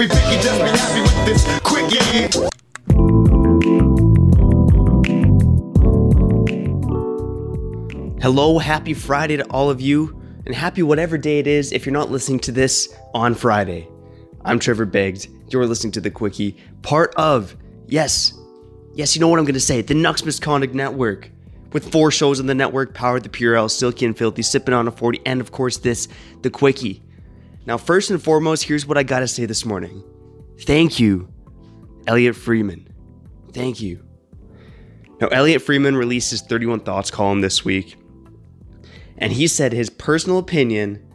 Be picky, just be happy with this quick, yeah. Hello, happy Friday to all of you, and happy whatever day it is if you're not listening to this on Friday. I'm Trevor Beggs. You're listening to The Quickie, part of, yes, yes, you know what I'm going to say, the Nucks Misconduct Network. With four shows on the network, Powered the Purell, Silky and Filthy, Sipping on a 40, and of course this, The Quickie. Now, first and foremost, here's what I got to say this morning. Thank you, Elliotte Friedman. Thank you. Now, Elliotte Friedman released his 31 Thoughts column this week, and he said his personal opinion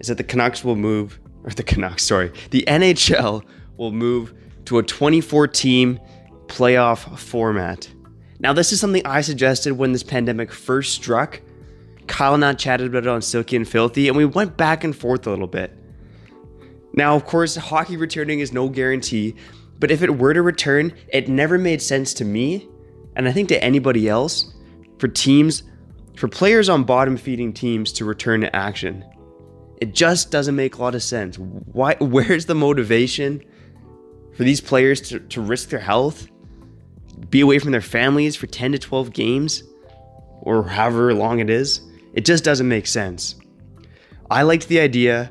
is that the Canucks will move, or the Canucks, sorry, the NHL will move to a 24 team playoff format. Now, this is something I suggested when this pandemic first struck. Kyle and I chatted about it on Silky and Filthy, and we went back and forth a little bit. Now, of course, hockey returning is no guarantee, but if it were to return, it never made sense to me, and I think to anybody else, for teams, for players on bottom feeding teams to return to action. It just doesn't make a lot of sense. Why? Where's the motivation for these players to, to risk their health, be away from their families for 10 to 12 games, or however long it is? It just doesn't make sense. I liked the idea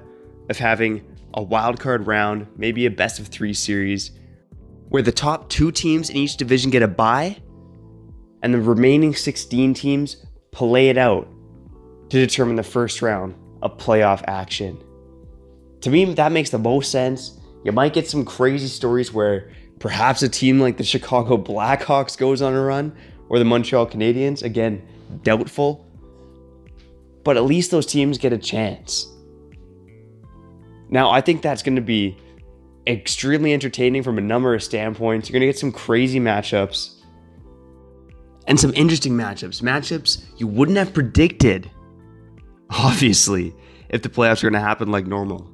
of having a wild card round, maybe a best of three series, where the top two teams in each division get a bye, and the remaining 16 teams play it out to determine the first round of playoff action. To me, that makes the most sense. You might get some crazy stories where perhaps a team like the Chicago Blackhawks goes on a run, or the Montreal Canadiens, again, doubtful. But at least those teams get a chance. Now, I think that's going to be extremely entertaining from a number of standpoints. You're going to get some crazy matchups and some interesting matchups. Matchups you wouldn't have predicted, obviously, if the playoffs are going to happen like normal.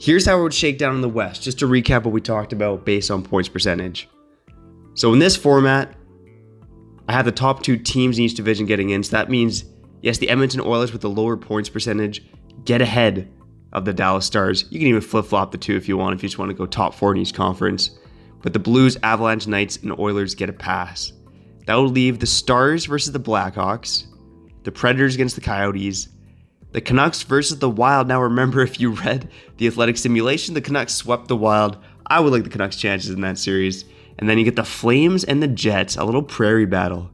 Here's how it would shake down in the West, just to recap what we talked about based on points percentage. So, in this format, I have the top two teams in each division getting in. So, that means, yes, the Edmonton Oilers with the lower points percentage get ahead of the Dallas Stars. You can even flip flop the two if you want, if you just want to go top four in each conference. But the Blues, Avalanche, Knights, and Oilers get a pass. That would leave the Stars versus the Blackhawks, the Predators against the Coyotes, the Canucks versus the Wild. Now, remember, if you read the athletic simulation, the Canucks swept the Wild. I would like the Canucks' chances in that series. And then you get the Flames and the Jets, a little prairie battle.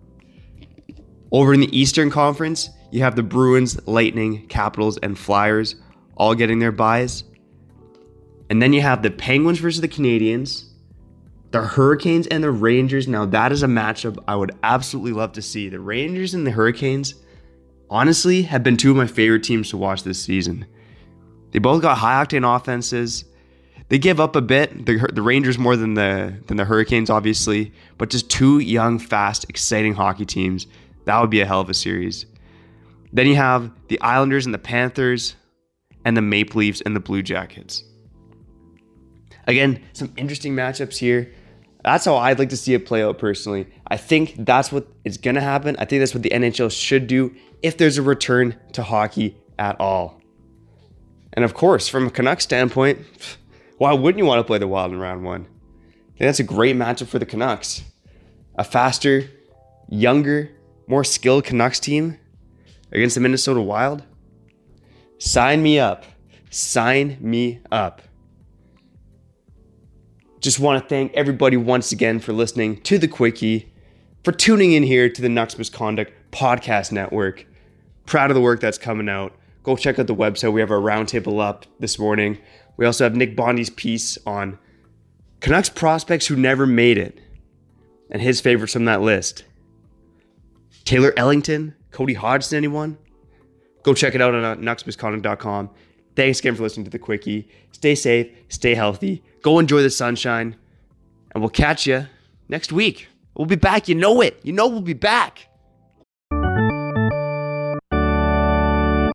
Over in the Eastern Conference, you have the Bruins, Lightning, Capitals, and Flyers all getting their byes. And then you have the Penguins versus the Canadiens, the Hurricanes and the Rangers. Now, that is a matchup I would absolutely love to see. The Rangers and the Hurricanes, honestly, have been two of my favorite teams to watch this season. They both got high octane offenses. They give up a bit. The, the Rangers more than the than the Hurricanes, obviously, but just two young, fast, exciting hockey teams. That would be a hell of a series. Then you have the Islanders and the Panthers, and the Maple Leafs and the Blue Jackets. Again, some interesting matchups here. That's how I'd like to see it play out personally. I think that's what is going to happen. I think that's what the NHL should do if there's a return to hockey at all. And of course, from a Canucks standpoint, why wouldn't you want to play the Wild in round one? That's a great matchup for the Canucks. A faster, younger, more skilled Canucks team against the Minnesota Wild. Sign me up. Sign me up. Just want to thank everybody once again for listening to the Quickie, for tuning in here to the Nucks Misconduct Podcast Network. Proud of the work that's coming out. Go check out the website. We have our roundtable up this morning. We also have Nick Bondi's piece on Canucks prospects who never made it and his favorites from that list. Taylor Ellington, Cody Hodgson, anyone? Go check it out on uh, nucksmisconduct.com. Thanks again for listening to the Quickie. Stay safe, stay healthy, go enjoy the sunshine, and we'll catch you next week. We'll be back. You know it. You know we'll be back.